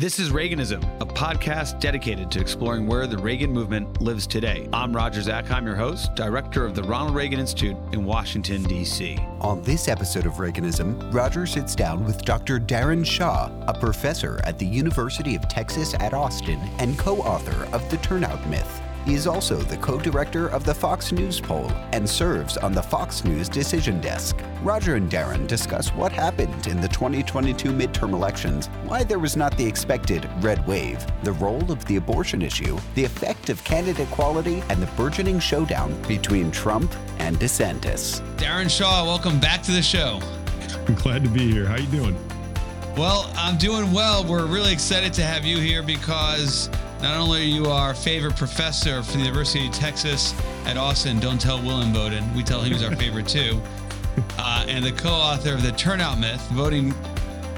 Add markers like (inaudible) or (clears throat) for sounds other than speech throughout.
This is Reaganism, a podcast dedicated to exploring where the Reagan movement lives today. I'm Roger Zakheim, your host, director of the Ronald Reagan Institute in Washington, D.C. On this episode of Reaganism, Roger sits down with Dr. Darren Shaw, a professor at the University of Texas at Austin and co author of The Turnout Myth. He is also the co director of the Fox News poll and serves on the Fox News decision desk. Roger and Darren discuss what happened in the 2022 midterm elections, why there was not the expected red wave, the role of the abortion issue, the effect of candidate quality, and the burgeoning showdown between Trump and DeSantis. Darren Shaw, welcome back to the show. I'm (laughs) glad to be here. How you doing? Well, I'm doing well. We're really excited to have you here because not only are you our favorite professor from the University of Texas at Austin, don't tell Will Inboden, we tell him he's our favorite too, (laughs) uh, and the co-author of the Turnout Myth, voting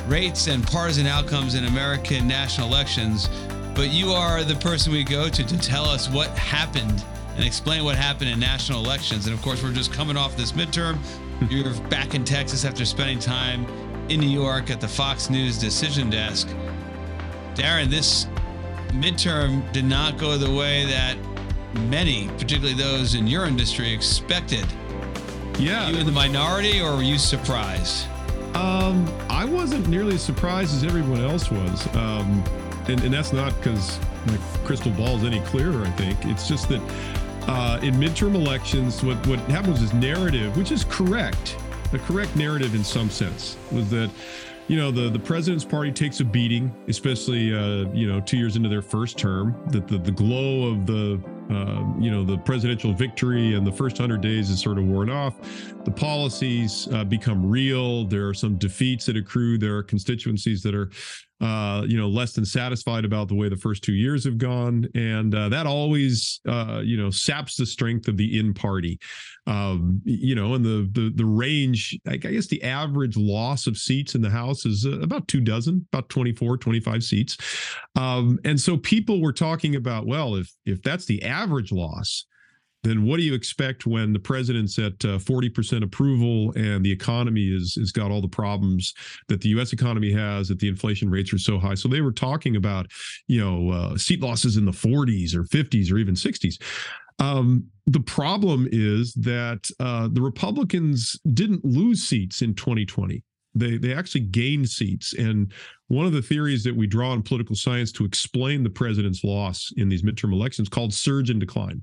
rates and partisan outcomes in American national elections, but you are the person we go to to tell us what happened and explain what happened in national elections. And of course, we're just coming off this midterm. You're back in Texas after spending time in New York at the Fox News decision desk. Darren, this midterm did not go the way that many, particularly those in your industry, expected. Yeah. Were you in the minority or were you surprised? Um, I wasn't nearly as surprised as everyone else was. Um, and, and that's not because my crystal ball is any clearer, I think. It's just that uh, in midterm elections, what, what happens is narrative, which is correct, a correct narrative in some sense, was that you know the the president's party takes a beating especially uh, you know two years into their first term that the, the glow of the uh, you know the presidential victory and the first 100 days is sort of worn off. The policies uh, become real. There are some defeats that accrue. There are constituencies that are uh, you know, less than satisfied about the way the first two years have gone, and uh, that always, uh, you know, saps the strength of the in party. Um, you know, and the the the range, I guess, the average loss of seats in the House is uh, about two dozen, about 24, 25 seats, um, and so people were talking about, well, if if that's the average loss, then what do you expect when the president's at uh, 40% approval and the economy is is got all the problems that the U.S. economy has, that the inflation rates are so high? So they were talking about, you know, uh, seat losses in the 40s or 50s or even 60s. Um, the problem is that uh, the Republicans didn't lose seats in 2020 they they actually gained seats and one of the theories that we draw in political science to explain the president's loss in these midterm elections called surge and decline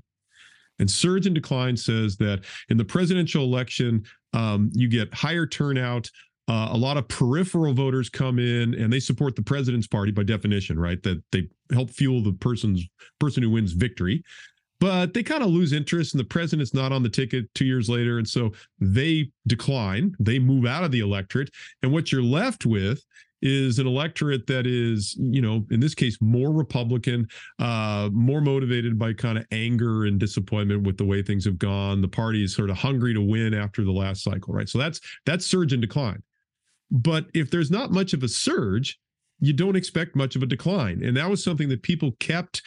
and Surge and Decline says that in the presidential election, um, you get higher turnout. Uh, a lot of peripheral voters come in and they support the president's party by definition, right? That they help fuel the person's person who wins victory. But they kind of lose interest, and the president's not on the ticket two years later. And so they decline, they move out of the electorate. And what you're left with is an electorate that is, you know, in this case, more Republican, uh, more motivated by kind of anger and disappointment with the way things have gone. The party is sort of hungry to win after the last cycle, right? So that's that's surge and decline. But if there's not much of a surge, you don't expect much of a decline, and that was something that people kept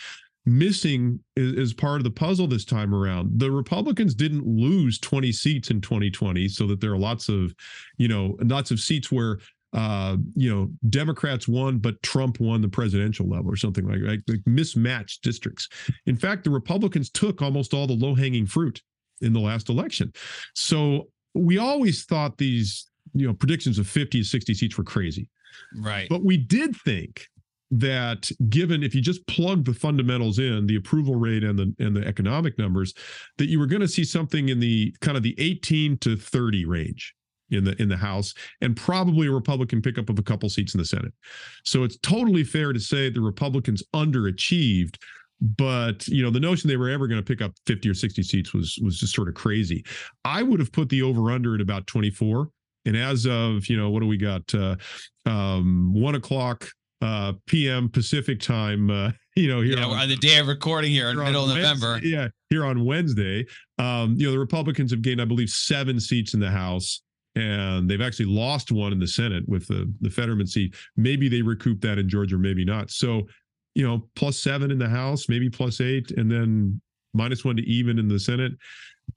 missing as, part of the puzzle this time around. The Republicans didn't lose 20 seats in 2020, so that there are lots of, you know, lots of seats where uh, you know, Democrats won, but Trump won the presidential level or something like that, like mismatched districts. In fact, the Republicans took almost all the low hanging fruit in the last election. So we always thought these, you know, predictions of 50 to 60 seats were crazy. Right. But we did think that given if you just plug the fundamentals in the approval rate and the and the economic numbers that you were going to see something in the kind of the 18 to 30 range in the in the House and probably a Republican pickup of a couple seats in the Senate. So it's totally fair to say the Republicans underachieved but you know the notion they were ever going to pick up 50 or 60 seats was was just sort of crazy. I would have put the over under at about 24 and as of you know what do we got uh um one o'clock uh pm pacific time uh (laughs) you know here yeah, on, on, the day of recording here in middle of november. yeah here on wednesday um you know the republicans have gained i believe seven seats in the house and they've actually lost one in the Senate with the the Fetterman seat. Maybe they recoup that in Georgia, maybe not. So, you know, plus seven in the House, maybe plus eight, and then minus one to even in the Senate.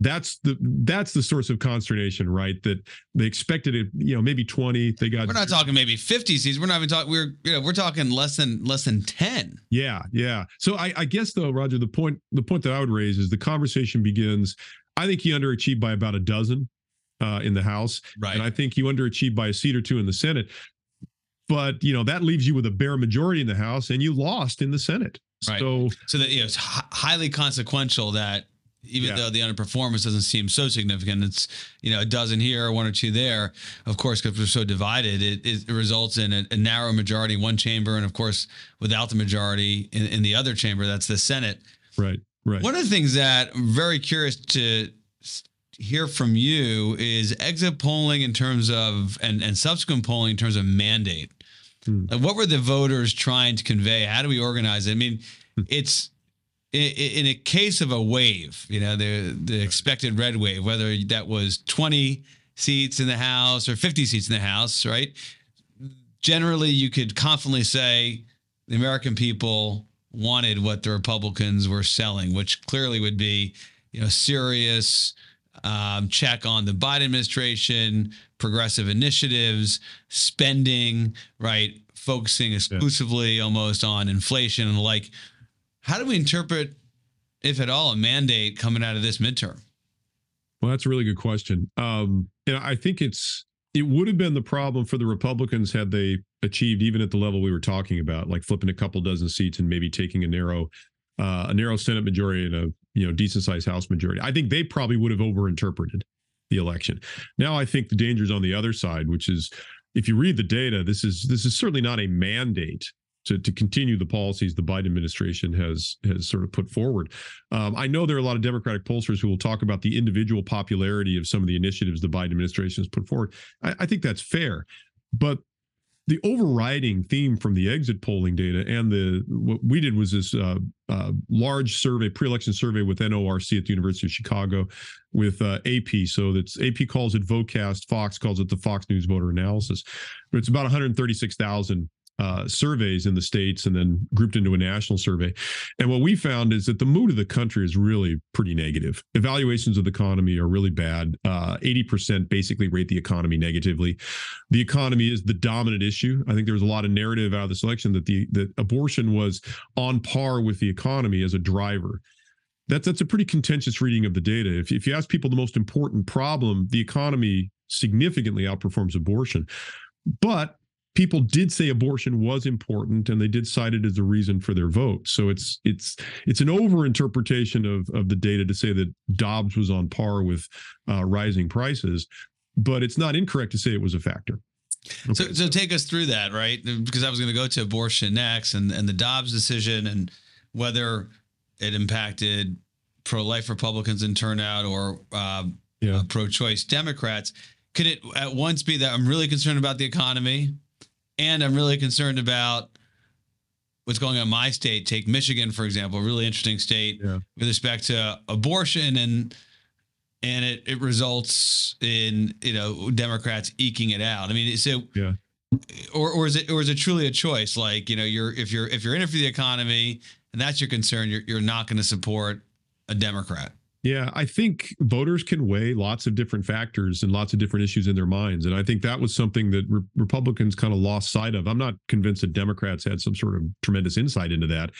that's the that's the source of consternation, right? That they expected it, you know, maybe 20. They got We're not talking maybe 50 seats. We're not even talking. We're you know we're talking less than less than 10. Yeah, yeah. So I, I guess though, Roger, the point the point that I would raise is the conversation begins. I think he underachieved by about a dozen uh, in the House, Right. and I think you underachieved by a seat or two in the Senate. But you know that leaves you with a bare majority in the House, and you lost in the Senate. Right. So So that you know, it's hi- highly consequential that even Yeah. though the underperformance doesn't seem so significant, it's you know a dozen here, one or two there. Of course, because we're so divided, it, it results in a, a narrow majority in one chamber, and of course, without the majority in, in the other chamber, that's the Senate. right, right. One of the things that I'm very curious to hear from you is exit polling in terms of and, and subsequent polling in terms of mandate. Hmm. Like, what were the voters trying to convey? How do we organize it? I mean, it's i- i- in a case of a wave, you know, the the expected red wave, whether that was 20 seats in the House or 50 seats in the House, right? Generally, you could confidently say the American people wanted what the Republicans were selling, which clearly would be, you know, serious um, check on the Biden administration, progressive initiatives, spending, right? Focusing exclusively almost on inflation and the like. How do we interpret, if at all, a mandate coming out of this midterm? Well, that's a really good question. Um, and I think it's it would have been the problem for the Republicans had they achieved even at the level we were talking about, like flipping a couple dozen seats and maybe taking a narrow uh, a narrow Senate majority and a you know decent sized House majority. I think they probably would have overinterpreted the election. Now I think the danger is on the other side, which is if you read the data, this is this is certainly not a mandate to, to continue the policies the Biden administration has has sort of put forward. Um, I know there are a lot of Democratic pollsters who will talk about the individual popularity of some of the initiatives the Biden administration has put forward. I, I think that's fair, but the overriding theme from the exit polling data and the what we did was this uh, uh, large survey, pre-election survey with NORC at the University of Chicago, with uh, AP. So that's AP calls it VoteCast, Fox calls it the Fox News Voter Analysis, but it's about 136,000 uh, surveys in the states and then grouped into a national survey. And what we found is that the mood of the country is really pretty negative. Evaluations of the economy are really bad. Uh, 80% basically rate the economy negatively. The economy is the dominant issue. I think there was a lot of narrative out of this election that the that abortion was on par with the economy as a driver. That's that's a pretty contentious reading of the data. If if you ask people the most important problem, the economy significantly outperforms abortion. But people did say abortion was important and they did cite it as a reason for their vote so it's it's it's an overinterpretation of of the data to say that dobbs was on par with uh, rising prices but it's not incorrect to say it was a factor So, so take us through that, right? Because I was going to go to abortion next, and and the Dobbs decision, and whether it impacted pro-life Republicans in turnout or uh, Yeah. uh, pro-choice Democrats. Could it at once be that I'm really concerned about the economy, and I'm really concerned about what's going on in my state? Take Michigan, for example, a really interesting state Yeah. with respect to abortion and and it, it results in you know Democrats eking it out. I mean, so Yeah. or or is it or is it truly a choice? Like you know, you're if you're if you're in it for the economy and that's your concern, you're you're not going to support a Democrat. Yeah, I think voters can weigh lots of different factors and lots of different issues in their minds. And I think that was something that re- Republicans kind of lost sight of. I'm not convinced that Democrats had some sort of tremendous insight into that.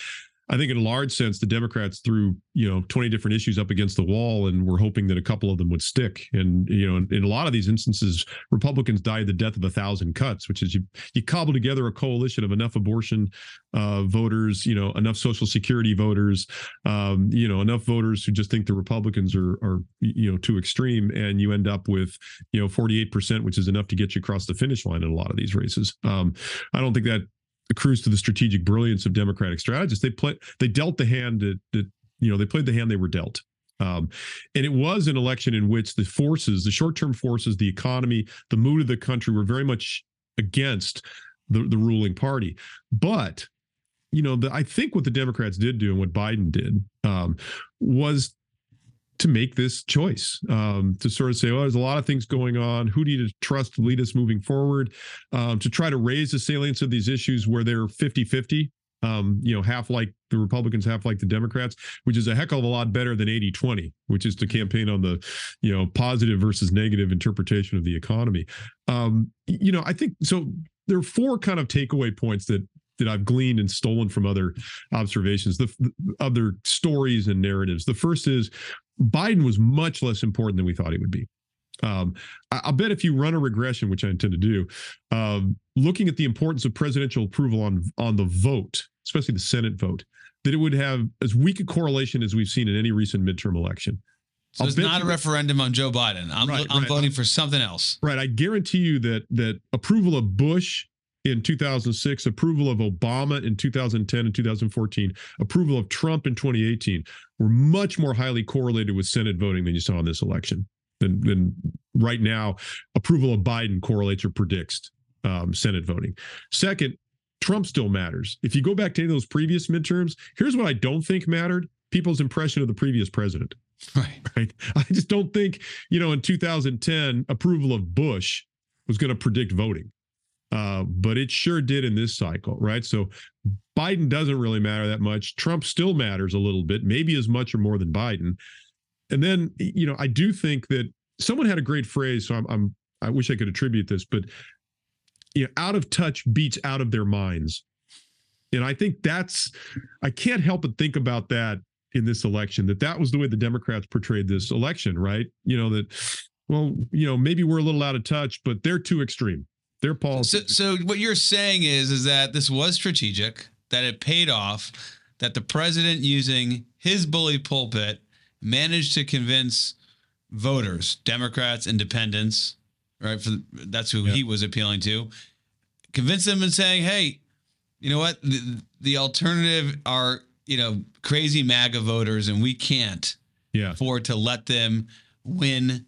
I think in a large sense, the Democrats threw, you know, 20 different issues up against the wall and were hoping that a couple of them would stick. And, you know, in, in a lot of these instances, Republicans died the death of a thousand cuts, which is you you cobble together a coalition of enough abortion uh, voters, you know, enough social security voters, um, you know, enough voters who just think the Republicans are are you know too extreme, and you end up with you know 48 percent, which is enough to get you across the finish line in a lot of these races. Um, I don't think that accrues to the strategic brilliance of Democratic strategists. They play they dealt the hand that that you know they played the hand they were dealt. Um, and it was an election in which the forces, the short-term forces, the economy, the mood of the country were very much against the, the ruling party. But you know, the, I think what the Democrats did do and what Biden did um, was to make this choice um, to sort of say, well, there's a lot of things going on. Who do you trust to lead us moving forward? Um, to try to raise the salience of these issues where they're 50 50. Um, you know, half like the Republicans, half like the Democrats, which is a heck of a lot better than 80 20, which is to campaign on the, you know, positive versus negative interpretation of the economy. Um, you know, I think so. There are four kind of takeaway points that that I've gleaned and stolen from other observations, the, the other stories and narratives. The first is Biden was much less important than we thought he would be. Um, I, will bet if you run a regression, which I intend to do, um, looking at the importance of presidential approval on on the vote, especially the Senate vote, that it would have as weak a correlation as we've seen in any recent midterm election. So I'll it's not a referendum on Joe Biden. I'm, right, I'm right. voting for something else. Right. I guarantee you that that approval of Bush in 2006, approval of Obama in 2010 and 2014, approval of Trump in 2018 were much more highly correlated with Senate voting than you saw in this election. Than, than right now, approval of Biden correlates or predicts um, Senate voting. Second, Trump still matters. If you go back to those previous midterms, here's what I don't think mattered people's impression of the previous president. Right. (laughs) Right. I just don't think, you know, in 2010, approval of Bush was going to predict voting. Uh, but it sure did in this cycle, right? So Biden doesn't really matter that much. Trump still matters a little bit, maybe as much or more than Biden. And then, you know, I do think that someone had a great phrase. So I'm, I'm I wish I could attribute this, but you know, out of touch beats out of their minds. And I think that's, I can't help but think about that in this election, that that was the way the Democrats portrayed this election, right? You know, that, well, you know, maybe we're a little out of touch, but they're too extreme their policy. So, so what you're saying is is that this was strategic, that it paid off, that the president using his bully pulpit managed to convince voters, Democrats, independents, right? For that's who he was appealing to, convince them and saying, "Hey, you know what? The, the alternative are you know crazy MAGA voters, and we can't yeah. afford to let them win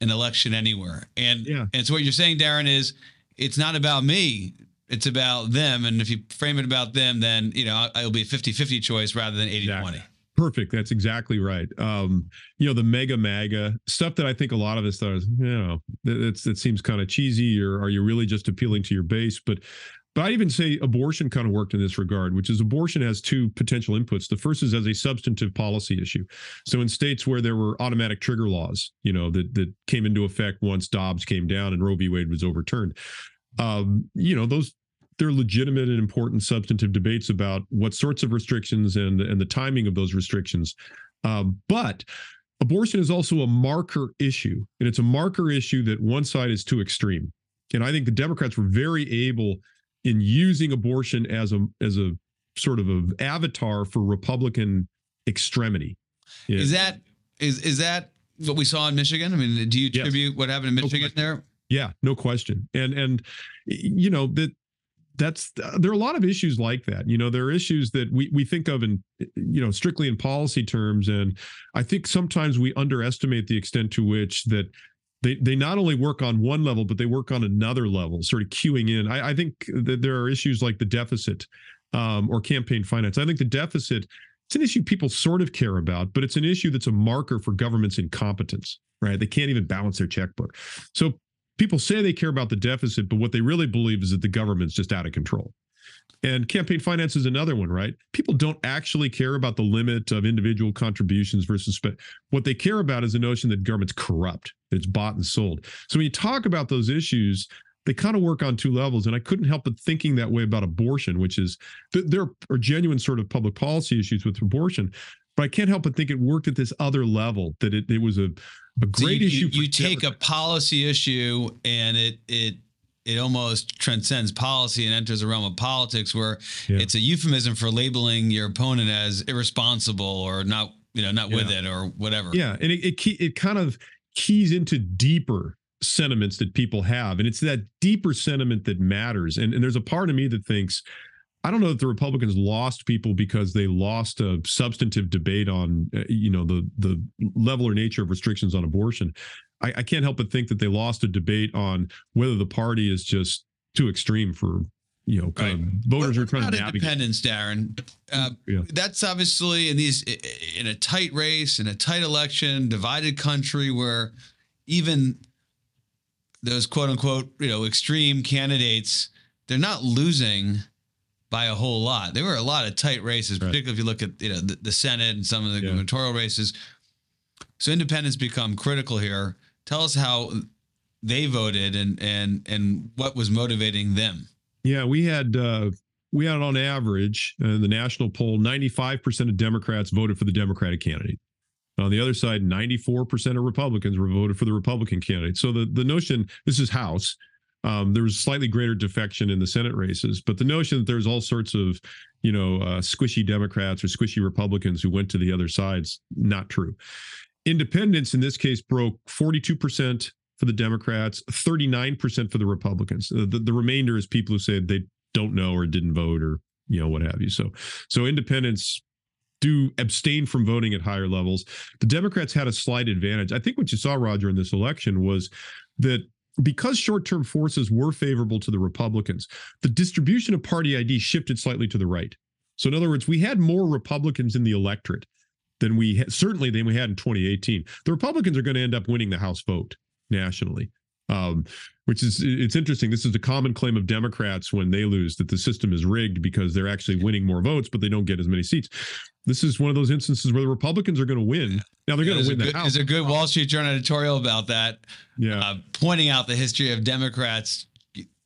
an election anywhere." And yeah. and so what you're saying, Darren, is it's not about me it's about them and if you frame it about them then you know it'll be a 50-50 choice rather than 80-20 perfect that's exactly right. Um you know the mega maga stuff that i think a lot of us thought was you know that's that seems kind of cheesy or are you really just appealing to your base? But but I even say abortion kind of worked in this regard, which is abortion has two potential inputs. The first is as a substantive policy issue. So in states where there were automatic trigger laws, you know, that that came into effect once Dobbs came down and Roe v. Wade was overturned, um, you know, those they're legitimate and important substantive debates about what sorts of restrictions and and the timing of those restrictions. Um, but abortion is also a marker issue, and it's a marker issue that one side is too extreme. And I think the Democrats were very able in using abortion as a as a sort of a avatar for Republican extremity. Yeah. Is that is is that what we saw in Michigan? I mean, do you attribute yes. what happened in Michigan no there? Yeah, no question. And and you know that that's there are a lot of issues like that. You know, there are issues that we we think of in you know strictly in policy terms, and I think sometimes we underestimate the extent to which that they they not only work on one level, but they work on another level, sort of queuing in. I, I think that there are issues like the deficit um, or campaign finance. I think the deficit it's an issue people sort of care about, but it's an issue that's a marker for government's incompetence, right? They can't even balance their checkbook. So people say they care about the deficit, but what they really believe is that the government's just out of control. And campaign finance is another one, right? People don't actually care about the limit of individual contributions versus spe- what they care about is the notion that government's corrupt, that it's bought and sold. So when you talk about those issues, they kind of work on two levels. And I couldn't help but thinking that way about abortion, which is th- there are genuine sort of public policy issues with abortion, but I can't help but think it worked at this other level that it, it was a, a great so you, issue. You, you take a policy issue and it it it almost transcends policy and enters the realm of politics where yeah. it's a euphemism for labeling your opponent as irresponsible or not you know not yeah. with it or whatever yeah and it, it it kind of keys into deeper sentiments that people have and it's that deeper sentiment that matters and, and there's a part of me that thinks I don't know that the Republicans lost people because they lost a substantive debate on, uh, you know, the the level or nature of restrictions on abortion. I, I can't help but think that they lost a debate on whether the party is just too extreme for you know, kind right. of voters are trying to navigate. Independence, Darren. Uh, yeah. That's obviously in these in a tight race, in a tight election, divided country where even those quote unquote you know extreme candidates they're not losing by a whole lot. There were a lot of tight races, Right. particularly if you look at you know the, the Senate and some of the Yeah. gubernatorial races. So independents become critical here. Tell us how they voted and and and what was motivating them. Yeah, we had uh, we had on average in the national poll, 95% of Democrats voted for the Democratic candidate. On the other side, 94% of Republicans were voted for the Republican candidate. So the the notion this is House. Um, there was slightly greater defection in the Senate races, but the notion that there's all sorts of, you know, uh, squishy Democrats or squishy Republicans who went to the other side's not true. Independents in this case broke 42% for the Democrats, 39% for the Republicans. Uh, The, the remainder is people who said they don't know or didn't vote or you know what have you. So so independents do abstain from voting at higher levels. The Democrats had a slight advantage. I think what you saw, Roger, in this election was that because short-term forces were favorable to the Republicans, the distribution of party ID shifted slightly to the right. So in other words, we had more Republicans in the electorate than we certainly than we had in 2018. The Republicans are going to end up winning the House vote nationally. Um, which is it's interesting. This is the common claim of Democrats when they lose that the system is rigged because they're actually winning more votes, but they don't get as many seats. This is one of those instances where the Republicans are going to win. Now they're going There's to win the good, House. There's a good Wall Street Journal editorial about that, yeah, uh, pointing out the history of Democrats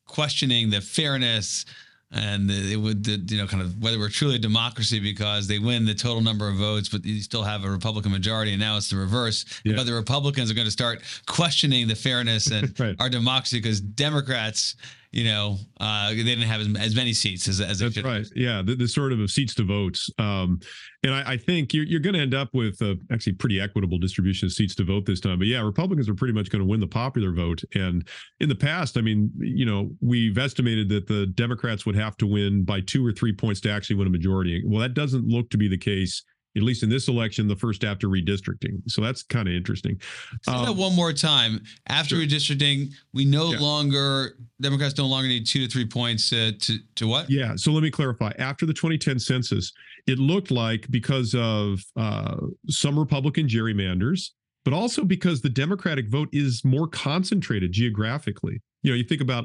questioning the fairness and it would you know kind of whether we're truly a democracy because they win the total number of votes, but you still have a Republican majority, and now it's the reverse. Yeah. But the Republicans are going to start questioning the fairness and (laughs) Right. our democracy because Democrats, you know, uh, they didn't have as, as many seats as as they That's should. right. Yeah, the, the sort of seats to votes, um, and I, I think you're you're going to end up with a actually pretty equitable distribution of seats to vote this time. But yeah, Republicans are pretty much going to win the popular vote. And in the past, I mean, you know, we've estimated that the Democrats would have to win by two or three points to actually win a majority. Well, that doesn't look to be the case. At least in this election, the first after redistricting. So that's kind of interesting. Say that Um, one more time. After sure. redistricting, we no Yeah. longer Democrats no longer need two to three points uh, to to what? Yeah. So let me clarify. After the 2010 census, it looked like because of uh, some Republican gerrymanders, but also because the Democratic vote is more concentrated geographically. You know, you think about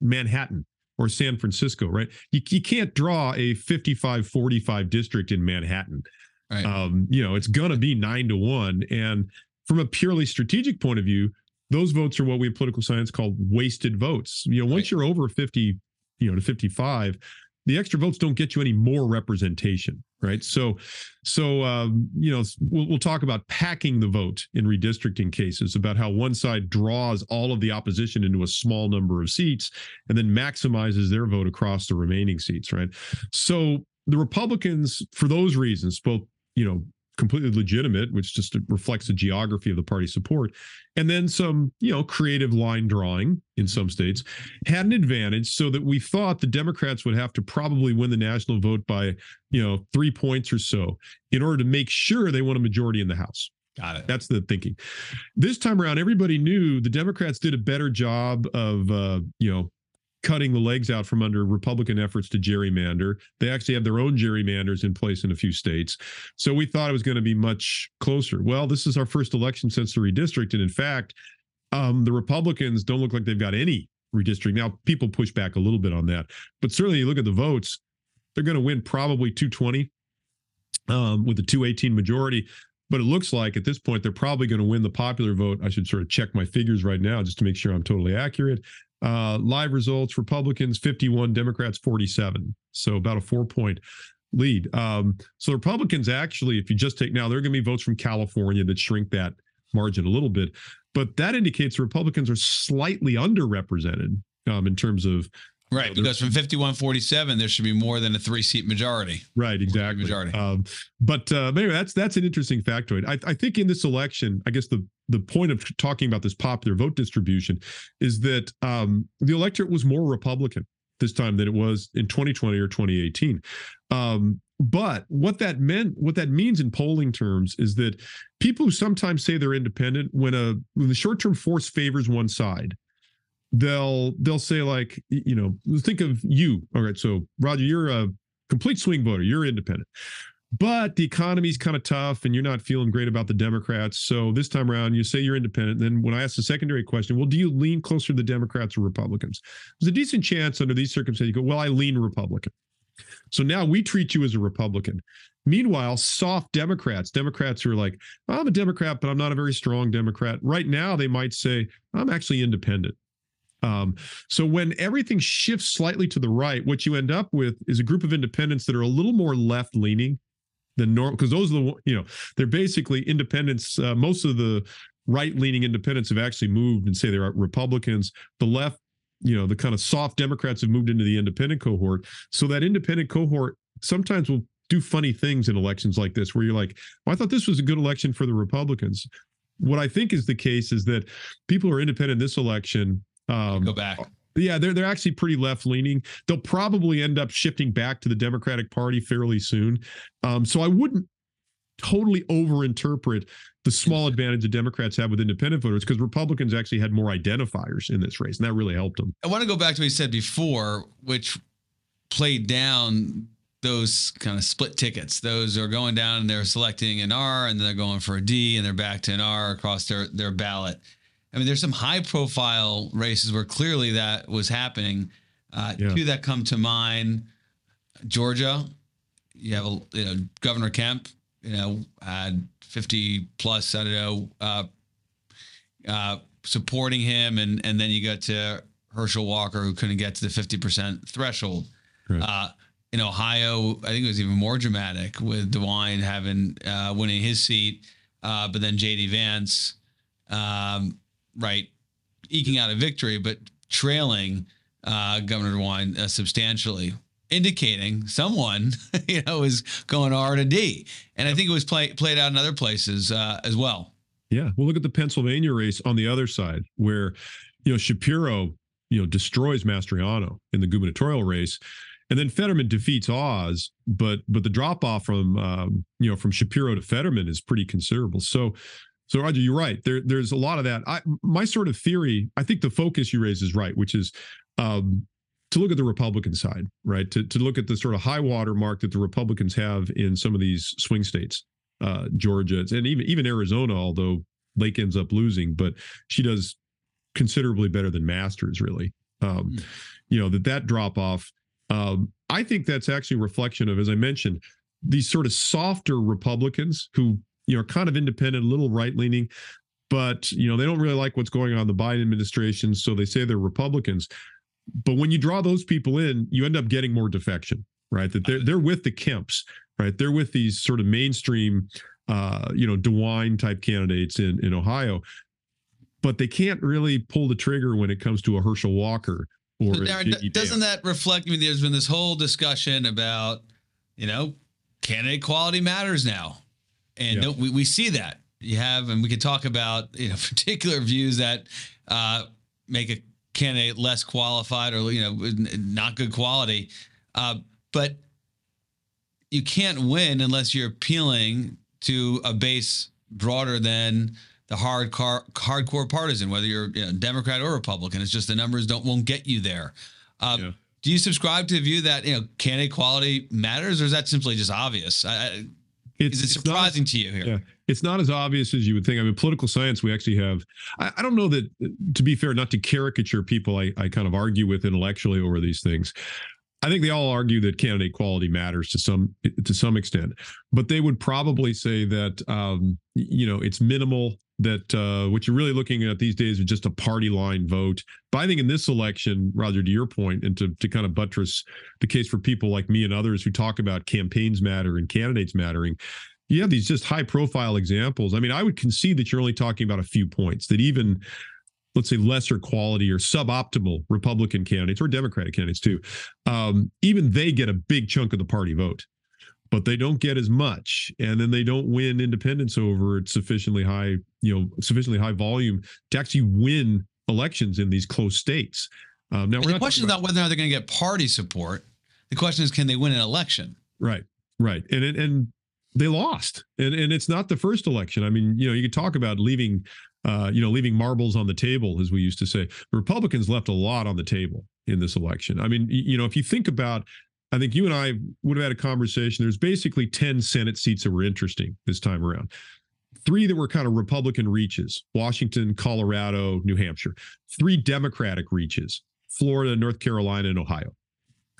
Manhattan or San Francisco, right? You, you can't draw a 55 45 district in Manhattan. Right. Um, you know, it's going to be nine to one. And from a purely strategic point of view, those votes are what we in political science call wasted votes. You know, once Right. you're over 50, you know, to 55, the extra votes don't get you any more representation, right? So, so um, you know, we'll, we'll talk about packing the vote in redistricting cases, about how one side draws all of the opposition into a small number of seats and then maximizes their vote across the remaining seats, right? So the Republicans, for those reasons, both you know completely legitimate, which just reflects the geography of the party support, and then some, you know, creative line drawing in some states, had an advantage so that we thought the Democrats would have to probably win the national vote by, you know, three points or so in order to make sure they won a majority in the House. Got it. That's the thinking. This time around, everybody knew the Democrats did a better job of, uh, you know, cutting the legs out from under Republican efforts to gerrymander. They actually have their own gerrymanders in place in a few states. So we thought it was going to be much closer. Well, this is our first election since the redistrict. And in fact, um, the Republicans don't look like they've got any redistricting. Now, people push back a little bit on that. But certainly, you look at the votes, they're going to win probably 220 um, with the 218 majority. But it looks like at this point, they're probably going to win the popular vote. I should sort of check my figures right now just to make sure I'm totally accurate. Uh, live results Republicans 51, Democrats 47. So about a four point lead. Um, so Republicans actually, if you just take now, there are going to be votes from California that shrink that margin a little bit. But that indicates Republicans are slightly underrepresented um, in terms of Right, they're- because from 51-47, there should be more than a three-seat majority. Right, exactly. majority. Um, but uh, but anyway, that's that's an interesting factoid. I, I think in this election, I guess the the point of talking about this popular vote distribution is that um, the electorate was more Republican this time than it was in 2020 or 2018. Um, but what that meant, what that means in polling terms, is that people who sometimes say they're independent, when a when the short term force favors one side, they'll they'll say like you know think of you. All right so roger you're a complete swing voter. You're independent but the economy's kind of tough and you're not feeling great about the democrats so this time around you say you're independent then when i ask the secondary question well do you lean closer to the democrats or republicans there's a decent chance under these circumstances you go well i lean republican So now we treat you as a Republican. Meanwhile, soft Democrats, Democrats who are like, I'm a Democrat, but I'm not a very strong Democrat. Right now, they might say, I'm actually independent. Um, so when everything shifts slightly to the right, what you end up with is a group of independents that are a little more left leaning than normal, because those are the, you know, they're basically independents. Uh, most of the right leaning independents have actually moved and say they're Republicans. The left, you know, the kind of soft Democrats have moved into the independent cohort. So that independent cohort sometimes will do funny things in elections like this, where you're like, well, I thought this was a good election for the Republicans. What I think is the case is that people who are independent this election um, go back. Yeah, they're they're actually pretty left leaning. They'll probably end up shifting back to the Democratic Party fairly soon. Um, so I wouldn't totally overinterpret the small advantage the Democrats have with independent voters because Republicans actually had more identifiers in this race, and that really helped them. I want to go back to what you said before, which played down those kind of split tickets. Those are going down and they're selecting an R and then they're going for a D and they're back to an R across their, their ballot. I mean, there's some high profile races where clearly that was happening. Uh, yeah. Two that come to mind Georgia, you have a, you know, Governor Kemp, you know, had 50 plus, I don't know, uh, uh, supporting him. And, and then you got to Herschel Walker, who couldn't get to the 50% threshold. Right. Uh, in Ohio, I think it was even more dramatic with DeWine having uh, winning his seat, uh, but then JD Vance, um, right, eking out a victory, but trailing uh, Governor DeWine uh, substantially, indicating someone (laughs) you know is going R to D, and I think it was play, played out in other places uh, as well. Yeah, well, look at the Pennsylvania race on the other side, where you know Shapiro, you know, destroys Mastriano in the gubernatorial race and then Fetterman defeats Oz, but but the drop off from um, you know from Shapiro to Fetterman is pretty considerable. So so Roger, you're right. There there's a lot of that. I, my sort of theory, I think the focus you raise is right, which is um, to look at the Republican side, right? To to look at the sort of high water mark that the Republicans have in some of these swing states, uh, Georgia, and even even Arizona, although Lake ends up losing, but she does considerably better than Masters, really. Um, mm. You know that that drop off um, I think that's actually a reflection of, as I mentioned, these sort of softer Republicans who you know kind of independent, a little right leaning, but you know they don't really like what's going on in the Biden administration, so they say they're Republicans. But when you draw those people in, you end up getting more defection, right? That they're they're with the Kemps, right? They're with these sort of mainstream, uh, you know, DeWine type candidates in in Ohio, but they can't really pull the trigger when it comes to a Herschel Walker or Darren, doesn't that reflect? I mean, there's been this whole discussion about, you know, candidate quality matters now, and yeah. we we see that you have, and we can talk about you know (laughs) particular views that uh, make a candidate less qualified or you know not good quality, uh, but you can't win unless you're appealing to a base broader than the hardcore hardcore partisan, whether you're you know, Democrat or Republican. It's just the numbers don't won't get you there. Uh, yeah. Do you subscribe to the view that you know candidate quality matters, or is that simply just obvious? I, it's, is it surprising not, to you here? Yeah, it's not as obvious as you would think. I mean, political science, we actually have. I, I don't know that. To be fair, not to caricature people, I, I kind of argue with intellectually over these things. I think they all argue that candidate quality matters to some to some extent, but they would probably say that um, you know it's minimal that uh, what you're really looking at these days is just a party line vote. But I think in this election, Roger, to your point, and to, to kind of buttress the case for people like me and others who talk about campaigns matter and candidates mattering, you have these just high profile examples. I mean, I would concede that you're only talking about a few points, that even let's say lesser quality or suboptimal Republican candidates or Democratic candidates too, um, even they get a big chunk of the party vote but they don't get as much and then they don't win independence over it sufficiently high you know sufficiently high volume to actually win elections in these close states. Um, now the question is not whether or not they're going to get party support. The question is can they win an election? Right right. And and they lost. And and it's not the first election. I mean you know you could talk about leaving uh, you know leaving marbles on the table as we used to say. The republicans left a lot on the table in this election. I mean you know if you think about I think you and I would have had a conversation. There's basically 10 Senate seats that were interesting this time around. Three that were kind of Republican reaches Washington, Colorado, New Hampshire. Three Democratic reaches Florida, North Carolina, and Ohio.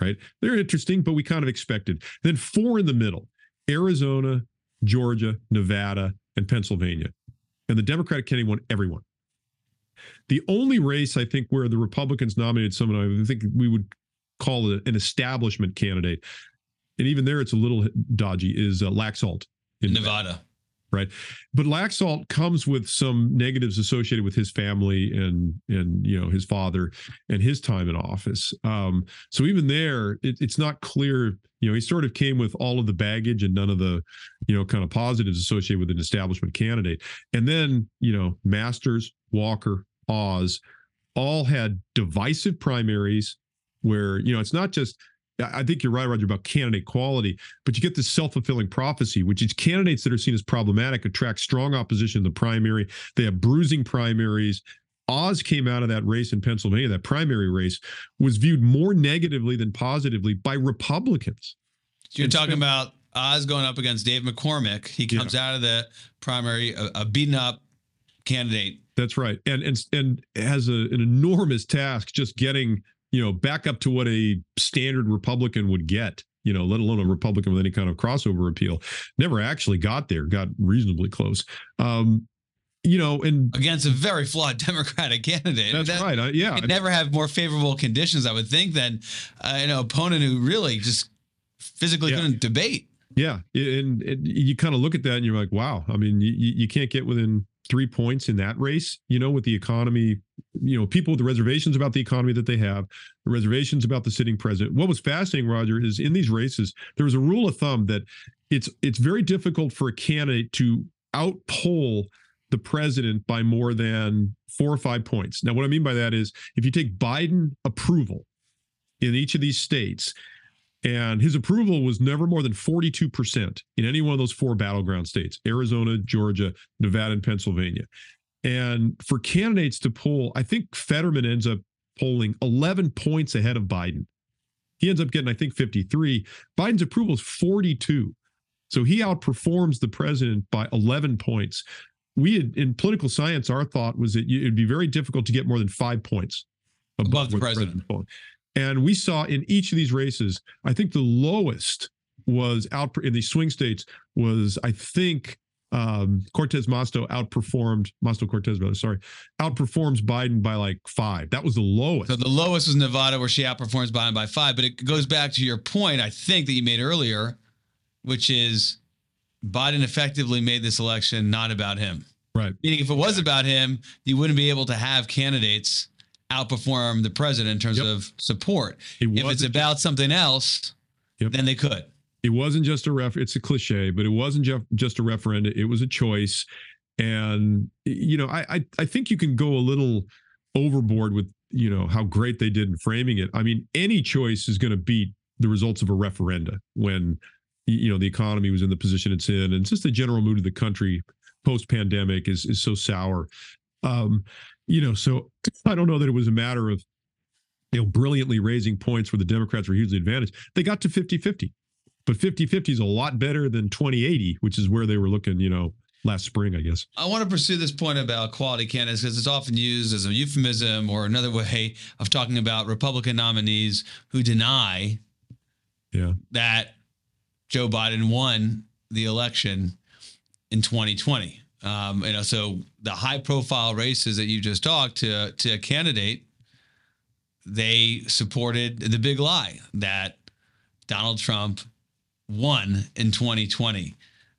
right? They're interesting, but we kind of expected. Then four in the middle Arizona, Georgia, Nevada, and Pennsylvania. And the Democratic candidate won everyone. The only race I think where the Republicans nominated someone I think we would call it an establishment candidate, and even there it's a little dodgy, is uh, Laxalt in Nevada right? But Laxalt comes with some negatives associated with his family and and you know his father and his time in office. Um, so even there, it, it's not clear. You know, he sort of came with all of the baggage and none of the you know kind of positives associated with an establishment candidate. And then you know, Masters, Walker, Oz, all had divisive primaries where you know it's not just I think you're right, Roger, about candidate quality, but you get this self fulfilling prophecy, which is candidates that are seen as problematic attract strong opposition in the primary. They have bruising primaries. Oz came out of that race in Pennsylvania, that primary race was viewed more negatively than positively by Republicans. You're talking about Oz going up against Dave McCormick. He comes yeah. out of the primary, a, a beaten up candidate. That's right, and and and has a, an enormous task just getting you know, back up to what a standard Republican would get, you know, let alone a Republican with any kind of crossover appeal. Never actually got there, got reasonably close. Um, you know, and against a very flawed (laughs) Democratic candidate. That's that, right. Uh, yeah, would never have more favorable conditions, I would think, than uh, know, opponent who really just physically yeah. couldn't debate. Yeah, and, and you kind of look at that and you're like, wow. I mean, you you can't get within three points in that race, you know, with the economy, you know, people with the reservations about the economy that they have, the reservations about the sitting president. What was fascinating, Roger, is in these races, there was a rule of thumb that it's it's very difficult for a candidate to outpoll the president by more than four or five points. Now, what I mean by that is if you take Biden approval in each of these states, and his approval was never more than 42% in any one of those four battleground states Arizona, Georgia, Nevada, and Pennsylvania. And for candidates to pull, I think Fetterman ends up polling 11 points ahead of Biden. He ends up getting, I think, 53. Biden's approval is 42. So he outperforms the president by 11 points. We had, in political science, our thought was that it'd be very difficult to get more than five points above, above the president. the president and we saw in each of these races, I think the lowest was out in these swing states was, I think, um, Cortez Masto outperformed Masto Cortez, brother, sorry, outperforms Biden by like five. That was the lowest. So the lowest was Nevada, where she outperforms Biden by five. But it goes back to your point, I think, that you made earlier, which is Biden effectively made this election not about him. Right. Meaning, if it was about him, you wouldn't be able to have candidates outperform the president in terms yep. of support. If it's about something else, yep. then they could. It wasn't just a ref. It's a cliche, but it wasn't just a referendum. It was a choice, and you know, I, I I think you can go a little overboard with you know how great they did in framing it. I mean, any choice is going to beat the results of a referenda when you know the economy was in the position it's in, and just the general mood of the country post pandemic is is so sour. Um, you know, so (clears throat) I don't know that it was a matter of, you know, brilliantly raising points where the Democrats were hugely advantaged. They got to 50 50, but 50 50 is a lot better than 2080, which is where they were looking, you know, last spring, I guess. I want to pursue this point about quality candidates because it's often used as a euphemism or another way of talking about Republican nominees who deny yeah. that Joe Biden won the election in 2020. Um, you know, so the high profile races that you just talked to to a candidate, they supported the big lie that Donald Trump won in 2020.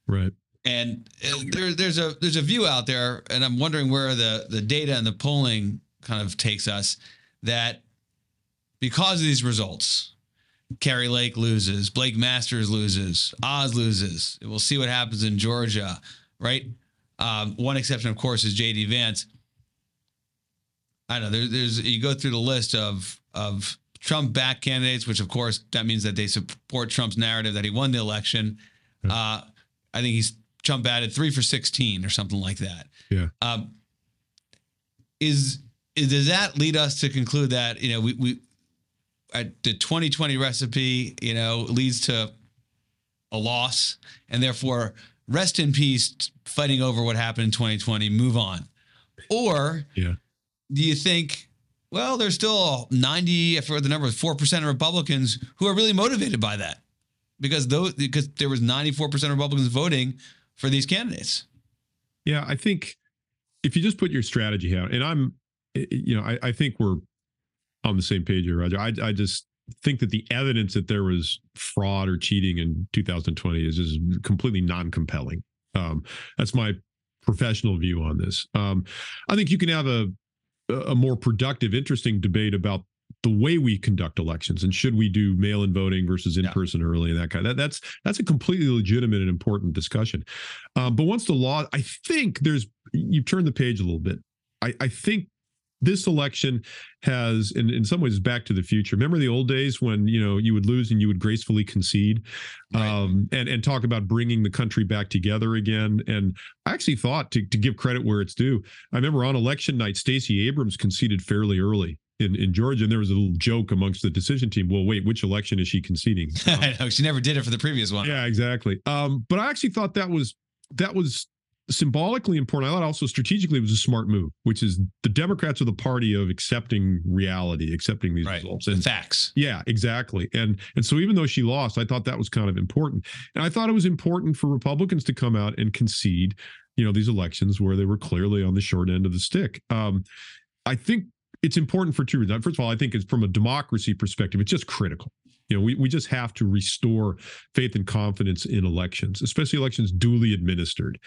Right. And there, there's a there's a view out there, and I'm wondering where the the data and the polling kind of takes us that because of these results, Kari Lake loses, Blake Masters loses, Oz loses. We'll see what happens in Georgia, right? Um, one exception, of course, is JD Vance. I don't know there, there's you go through the list of of Trump back candidates, which of course that means that they support Trump's narrative that he won the election. Uh, I think he's Trump batted three for sixteen or something like that. Yeah. Um, is, is does that lead us to conclude that you know we we at the 2020 recipe you know leads to a loss and therefore rest in peace fighting over what happened in 2020, move on? Or yeah. do you think, Well, there's still 90, I forgot the number, 4% of Republicans who are really motivated by that because those because there was 94% of Republicans voting for these candidates. Yeah, I think if you just put your strategy out, and I'm, you know, I, I think we're on the same page here, Roger. I, I just think that the evidence that there was fraud or cheating in 2020 is is completely non-compelling. Um, that's my professional view on this. Um, I think you can have a a more productive, interesting debate about the way we conduct elections and should we do mail-in voting versus in-person yeah. early and that kind of that, that's that's a completely legitimate and important discussion um, but once the law i think there's you've turned the page a little bit i i think this election has in, in some ways back to the future remember the old days when you know you would lose and you would gracefully concede right. um, and and talk about bringing the country back together again and i actually thought to, to give credit where it's due i remember on election night stacey abrams conceded fairly early in, in Georgia, and there was a little joke amongst the decision team. Well, wait, which election is she conceding? (laughs) Um, I know she never did it for the previous one. Yeah, exactly. Um, but I actually thought that was that was symbolically important. I thought also strategically it was a smart move, which is the Democrats are the party of accepting reality, accepting these right. results and the facts. Yeah, exactly. And and so even though she lost, I thought that was kind of important. And I thought it was important for Republicans to come out and concede, you know, these elections where they were clearly on the short end of the stick. Um, I think it's important for two reasons. First of all, I think it's from a democracy perspective, it's just critical. You know, we, we just have to restore faith and confidence in elections, especially elections duly administered.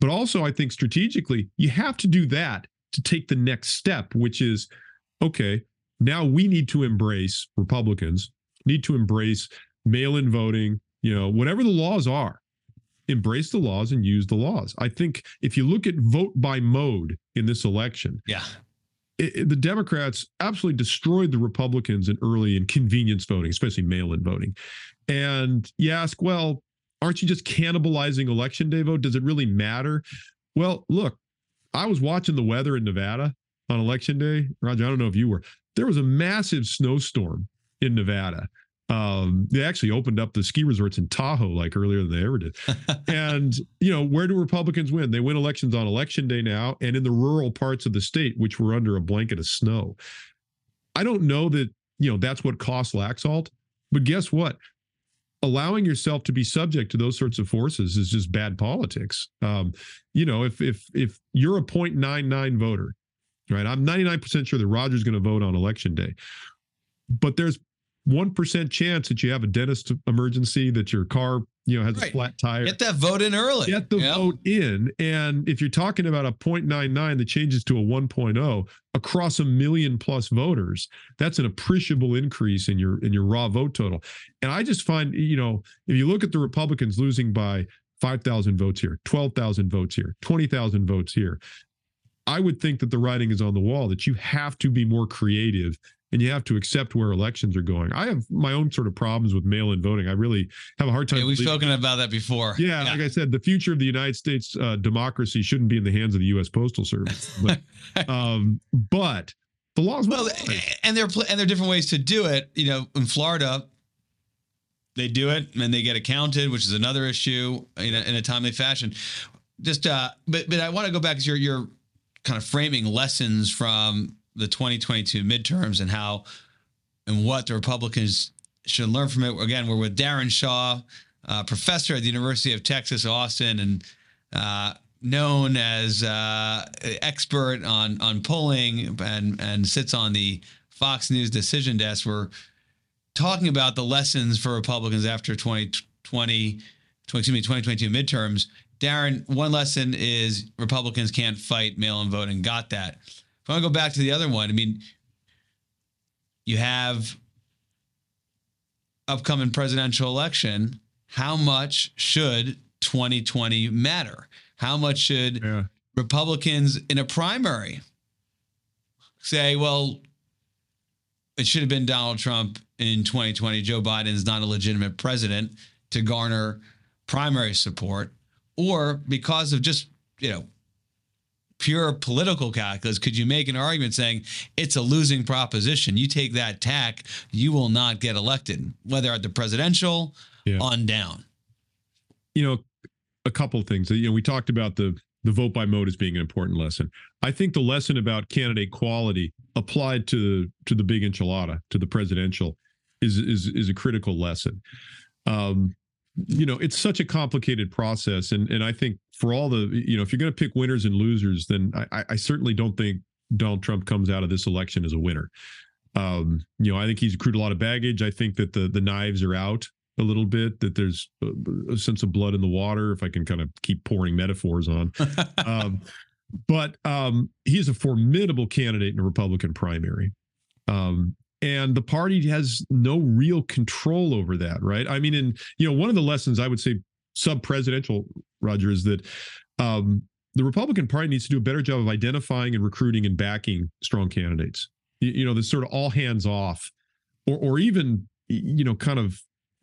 But also, I think strategically, you have to do that to take the next step, which is okay, now we need to embrace Republicans, need to embrace mail in voting, you know, whatever the laws are, embrace the laws and use the laws. I think if you look at vote by mode in this election, yeah, the Democrats absolutely destroyed the Republicans in early and convenience voting, especially mail in voting. And you ask, well, aren't you just cannibalizing election day vote? Does it really matter? Well, look, I was watching the weather in Nevada on election day. Roger, I don't know if you were. There was a massive snowstorm in Nevada um, they actually opened up the ski resorts in Tahoe like earlier than they ever did. and you know, where do Republicans win? They win elections on election day now, and in the rural parts of the state, which were under a blanket of snow. I don't know that you know that's what costs Laxalt, but guess what? Allowing yourself to be subject to those sorts of forces is just bad politics. Um, you know, if if if you're a 0.99 voter, right? I'm 99% sure that Roger's going to vote on election day. But there's 1% chance that you have a dentist emergency, that your car, you know, has right. a flat tire. Get that vote in early. Get the yep. vote in. And if you're talking about a 0.99 that changes to a 1.0 across a million plus voters, that's an appreciable increase in your in your raw vote total. And I just find, you know, if you look at the Republicans losing by 5,000 votes here, 12,000 votes here, 20,000 votes here, I would think that the writing is on the wall that you have to be more creative and you have to accept where elections are going. I have my own sort of problems with mail-in voting. I really have a hard time. Yeah, we've spoken about that before. Yeah, yeah, like I said, the future of the United States uh, democracy shouldn't be in the hands of the U.S. Postal Service. But, (laughs) um, but the laws. Well, and there and there are different ways to do it. You know, in Florida, they do it and they get accounted, which is another issue in a, in a timely fashion. Just, uh, but but I want to go back because you're you're kind of framing lessons from the 2022 midterms and how and what the Republicans should learn from it. Again, we're with Daron Shaw, uh, professor at the University of Texas Austin, and uh, known as uh, expert on on polling and and sits on the Fox News decision desk. We're talking about the lessons for Republicans after 2020, excuse me, 2022 midterms. Daron, one lesson is Republicans can't fight mail-in voting. Got that. If I want to go back to the other one, I mean, you have upcoming presidential election. How much should 2020 matter? How much should yeah. Republicans in a primary say, well, it should have been Donald Trump in 2020. Joe Biden is not a legitimate president to garner primary support, or because of just, you know, pure political calculus, could you make an argument saying it's a losing proposition? You take that tack, you will not get elected, whether at the presidential yeah. on down. You know, a couple of things. You know, we talked about the the vote by mode as being an important lesson. I think the lesson about candidate quality applied to to the big enchilada, to the presidential, is is is a critical lesson. Um, you know, it's such a complicated process, and and I think for all the you know, if you're going to pick winners and losers, then I, I certainly don't think Donald Trump comes out of this election as a winner. Um, you know, I think he's accrued a lot of baggage. I think that the the knives are out a little bit. That there's a, a sense of blood in the water. If I can kind of keep pouring metaphors on, (laughs) um, but um, he's a formidable candidate in a Republican primary. Um, and the party has no real control over that, right? I mean, and you know, one of the lessons I would say sub-presidential, Roger, is that um, the Republican Party needs to do a better job of identifying and recruiting and backing strong candidates. You, you know, this sort of all hands off, or or even you know, kind of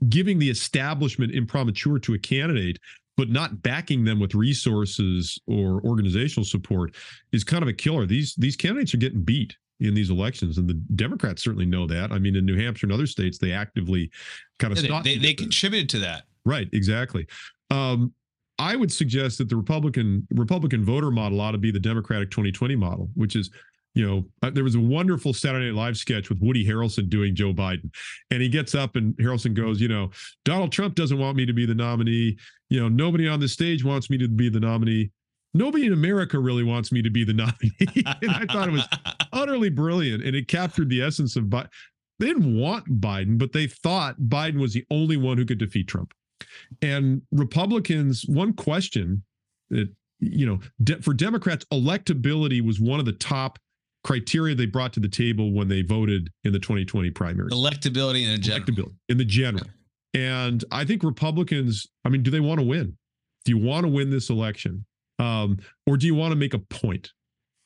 giving the establishment imprimatur to a candidate but not backing them with resources or organizational support is kind of a killer. These these candidates are getting beat in these elections, and the Democrats certainly know that. I mean, in New Hampshire and other states, they actively kind of yeah, they, they, they contributed to that. Right, exactly. Um, I would suggest that the Republican Republican voter model ought to be the Democratic 2020 model, which is you know, uh, there was a wonderful Saturday Night Live sketch with Woody Harrelson doing Joe Biden. And he gets up and Harrelson goes, you know, Donald Trump doesn't want me to be the nominee. You know, nobody on the stage wants me to be the nominee. Nobody in America really wants me to be the (laughs) nominee. and I thought it was utterly brilliant. And it captured the essence of Biden. They didn't want Biden, but they thought Biden was the only one who could defeat Trump. And Republicans, one question that, you know, de- for Democrats, electability was one of the top criteria they brought to the table when they voted in the 2020 primary. Electability in the general. Electability in the general. And I think Republicans, I mean, do they want to win? Do you want to win this election? Um, or do you want to make a point?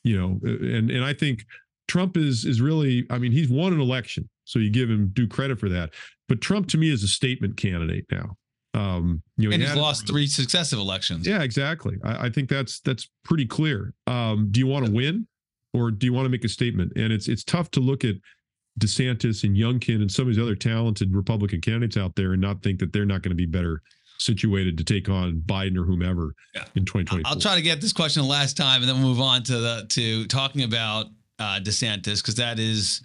You know, and and I think Trump is is really, I mean, he's won an election, so you give him due credit for that. But Trump to me is a statement candidate now. Um, you know, and he he's lost three successive elections. Yeah, exactly. I, I think that's that's pretty clear. Um, do you want to win? or do you want to make a statement? And it's it's tough to look at DeSantis and Youngkin and some of these other talented Republican candidates out there and not think that they're not going to be better situated to take on Biden or whomever yeah. in 2020. I'll try to get this question the last time, and then we'll move on to the to talking about uh, DeSantis because that is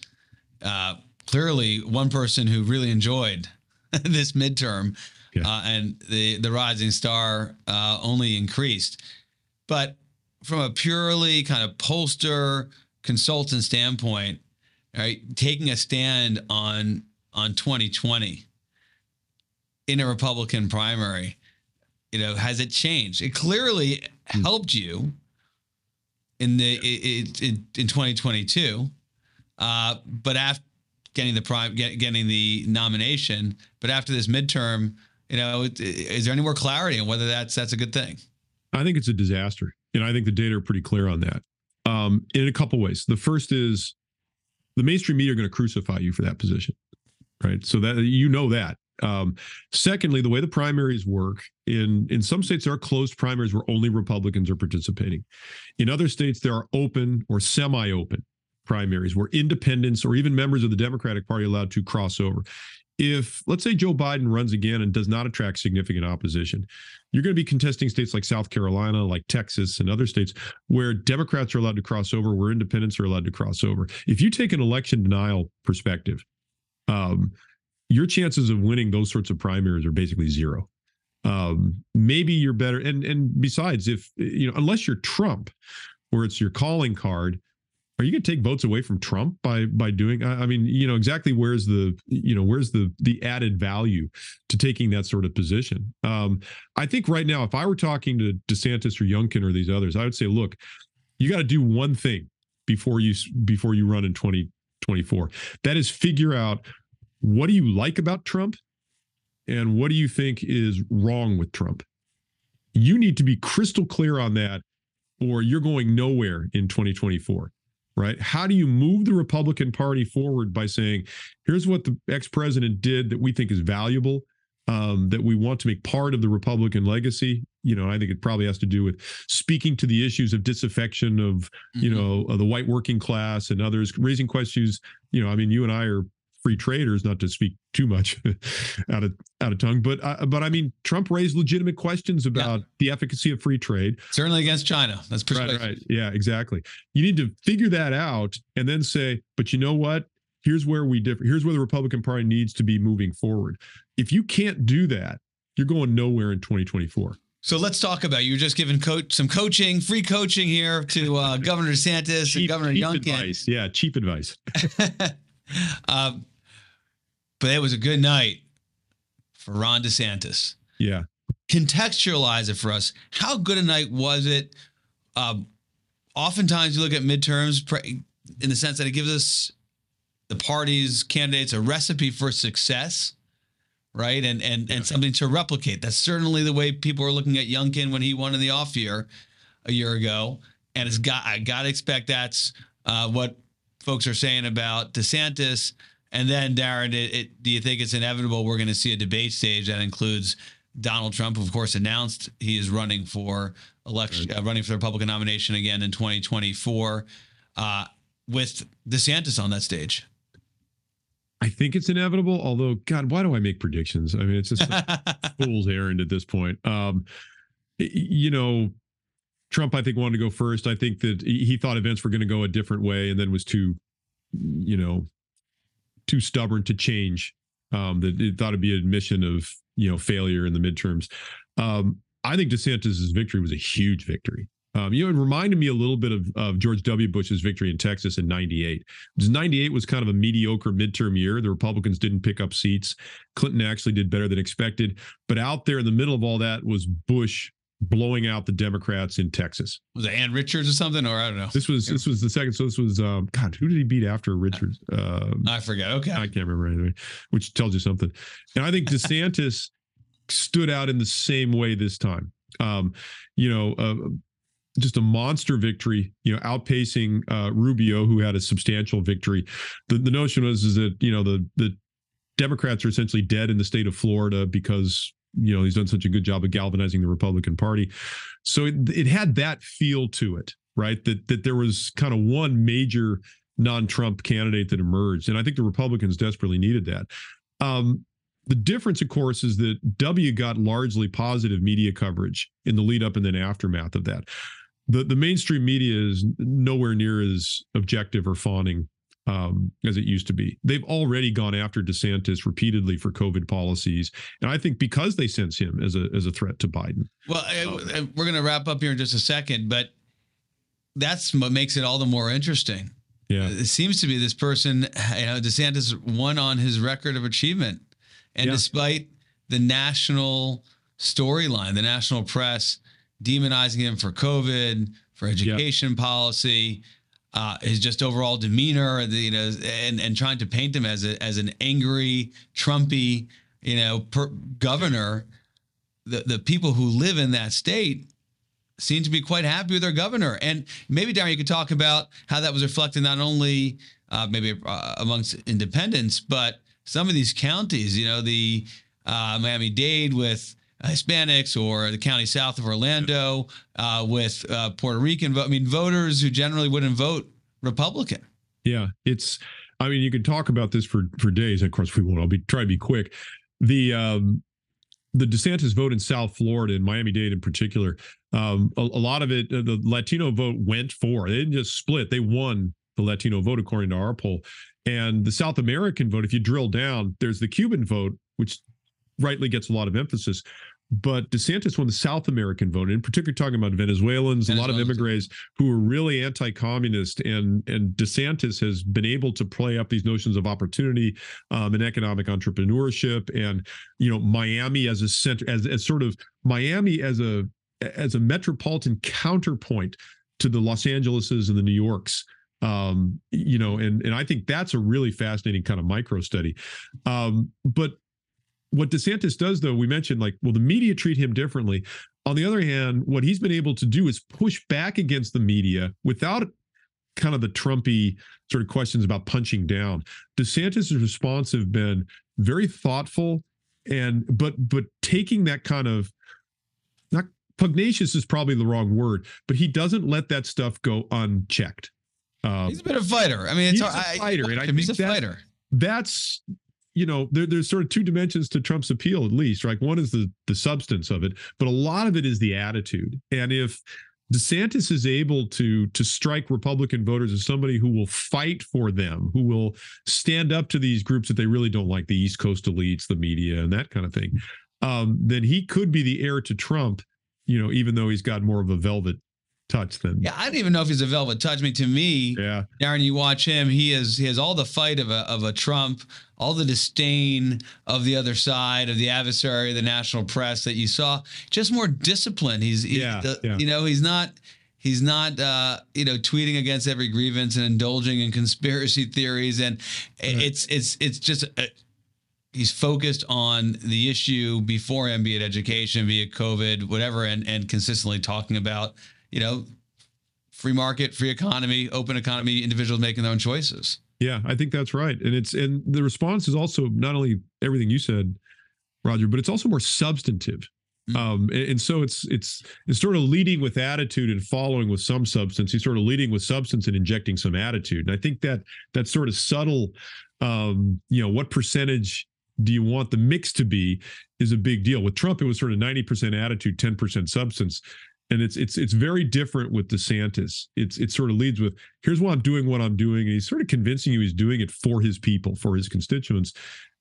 uh, clearly one person who really enjoyed (laughs) this midterm, yeah. uh, and the the rising star uh, only increased. But from a purely kind of pollster consultant standpoint, right, taking a stand on on 2020 in a Republican primary, you know, has it changed? It clearly mm. helped you in the it, it, in 2022, uh, but after getting the prime get, getting the nomination, but after this midterm, you know, is there any more clarity on whether that's that's a good thing? I think it's a disaster. And I think the data are pretty clear on that um, in a couple ways. The first is the mainstream media are going to crucify you for that position, right? So that you know that. Um, secondly, the way the primaries work in in some states there are closed primaries where only Republicans are participating. In other states there are open or semi-open primaries where independents or even members of the Democratic Party are allowed to cross over if let's say Joe Biden runs again and does not attract significant opposition, you're going to be contesting states like South Carolina, like Texas, and other states where Democrats are allowed to cross over, where independents are allowed to cross over. If you take an election denial perspective, um, your chances of winning those sorts of primaries are basically zero. Um, maybe you're better, and and besides, if you know, unless you're Trump, where it's your calling card, are you going to take votes away from Trump by by doing? I mean, you know, exactly where's the you know where's the the added value to taking that sort of position? Um, I think right now, if I were talking to DeSantis or Youngkin or these others, I would say, look, you got to do one thing before you before you run in 2024. That is figure out what do you like about Trump, and what do you think is wrong with Trump. You need to be crystal clear on that, or you're going nowhere in 2024 right? How do you move the Republican Party forward by saying, here's what the ex president did that we think is valuable, um, that we want to make part of the Republican legacy? You know, I think it probably has to do with speaking to the issues of disaffection of, you mm-hmm. know, of the white working class and others, raising questions. You know, I mean, you and I are free traders, not to speak too much (laughs) out of out of tongue, but uh, but I mean, Trump raised legitimate questions about yeah. the efficacy of free trade. Certainly against China. That's. Right, right. Yeah, exactly. You need to figure that out and then say, but you know what? Here's where we differ. Here's where the Republican Party needs to be moving forward. If you can't do that, you're going nowhere in 2024. So let's talk about you are just giving coach some coaching, free coaching here to uh, (laughs) Governor DeSantis cheap, and Governor cheap Youngkin. Advice. Yeah, cheap advice. um, (laughs) but it was a good night for Ron DeSantis. Yeah. Contextualize it for us. How good a night was it? Um, oftentimes you look at midterms in the sense that it gives us the parties, candidates, a recipe for success right? And and and something to replicate. That's certainly the way people are looking at Youngkin when he won in the off year a year ago. And it's got I gotta expect that's uh, what folks are saying about DeSantis. And then Daron, it, it, do you think it's inevitable we're going to see a debate stage that includes Donald Trump, of course, announced he is running for election, uh, running for the Republican nomination again in 2024, uh, with DeSantis on that stage. I think it's inevitable. Although, God, why do I make predictions? I mean, it's just (laughs) fool's errand at this point. Um, you know, Trump, I think, wanted to go first. I think that he thought events were going to go a different way, and then was too, you know, too stubborn to change. Um, that it thought it'd be an admission of you know failure in the midterms. Um, I think DeSantis's victory was a huge victory. Um, you know, it reminded me a little bit of, of George W. Bush's victory in Texas in 98. 98 was kind of a mediocre midterm year. The Republicans didn't pick up seats. Clinton actually did better than expected. But out there in the middle of all that was Bush blowing out the Democrats in Texas. Was it Ann Richards or something? Or I don't know. This was this was the second. So this was um, God. Who did he beat after Richards? Um, I forget. Okay, I can't remember anyway. Which tells you something. And I think DeSantis stood out in the same way this time. Um, you know, uh, just a monster victory, you know, outpacing uh, Rubio, who had a substantial victory. The the notion was is that you know the the Democrats are essentially dead in the state of Florida because you know he's done such a good job of galvanizing the Republican Party. So it, it had that feel to it, right? That that there was kind of one major non-Trump candidate that emerged, and I think the Republicans desperately needed that. Um, the difference, of course, is that W got largely positive media coverage in the lead up and then aftermath of that the the mainstream media is nowhere near as objective or fawning um, as it used to be. They've already gone after DeSantis repeatedly for COVID policies, and I think because they sense him as a as a threat to Biden. Well, um, we're going to wrap up here in just a second, but that's what makes it all the more interesting. Yeah, it seems to be this person. You know, DeSantis won on his record of achievement, and yeah. despite the national storyline, the national press demonizing him for COVID, for education yep. policy, uh, his just overall demeanor, you know, and and trying to paint him as a as an angry, Trumpy, you know, per, governor. The the people who live in that state seem to be quite happy with their governor. And maybe Daron, you could talk about how that was reflected not only uh, maybe uh, amongst independents, but some of these counties. You know, the uh, Miami Dade with Hispanics or the county south of Orlando uh, with uh, Puerto Rican. I mean, voters who generally wouldn't vote Republican. Yeah, it's. I mean, you could talk about this for for days. Of course, we won't. I'll be try to be quick. The um, the DeSantis vote in South Florida and Miami Dade in particular, um, a, a, lot of it, uh, the Latino vote went for. They didn't just split; they won the Latino vote according to our poll. And the South American vote, if you drill down, there's the Cuban vote, which rightly gets a lot of emphasis. But DeSantis won the South American vote, in particular talking about Venezuelans, a lot of immigrants who are really anti-communist, and and DeSantis has been able to play up these notions of opportunity um, and economic entrepreneurship, and you know Miami as a center, as as sort of Miami as a as a metropolitan counterpoint to the Los Angeleses and the New Yorks um, you know, and and I think that's a really fascinating kind of micro study. Um, but what DeSantis does, though, we mentioned like, well, the media treat him differently. On the other hand, what he's been able to do is push back against the media without kind of the Trumpy sort of questions about punching down. DeSantis' response have been very thoughtful and but but taking that kind of not pugnacious is probably the wrong word, but he doesn't let that stuff go unchecked. Um, he's a bit of a fighter. I mean, it's he's a fighter, I, and I he's a fighter that's you know there, there's sort of two dimensions to trump's appeal at least right one is the the substance of it but a lot of it is the attitude and if DeSantis is able to to strike Republican voters as somebody who will fight for them, who will stand up to these groups that they really don't like, the East Coast elites, the media, and that kind of thing. Um, then he could be the heir to Trump, you know, even though he's got more of a velvet touch than. Yeah, I don't even know if he's a velvet touch. I mean, to me, Yeah. Daron, you watch him. He is he has all the fight of a of a Trump, all the disdain of the other side of the adversary, the national press that you saw. Just more discipline. He's, Yeah, the- yeah. you know he's not he's not uh, you know tweeting against every grievance and indulging in conspiracy (laughs) theories and it's it's it's just. uh He's focused on the issue before him, be it education, be it COVID, whatever, and and consistently talking about, you know, free market, free economy, open economy, individuals making their own choices. Yeah, I think that's right. And it's and the response is also not only everything you said, Roger, but it's also more substantive. Mm. Um, and, and so it's it's it's sort of leading with attitude and following with some substance. He's sort of leading with substance and injecting some attitude. And I think that that sort of subtle, um, you know, what percentage do you want the mix to be is a big deal. With Trump, it was sort of 90% attitude, 10% substance. And it's it's it's very different with DeSantis. It's it sort of leads with here's why I'm doing what I'm doing, and he's sort of convincing you he's doing it for his people, for his constituents.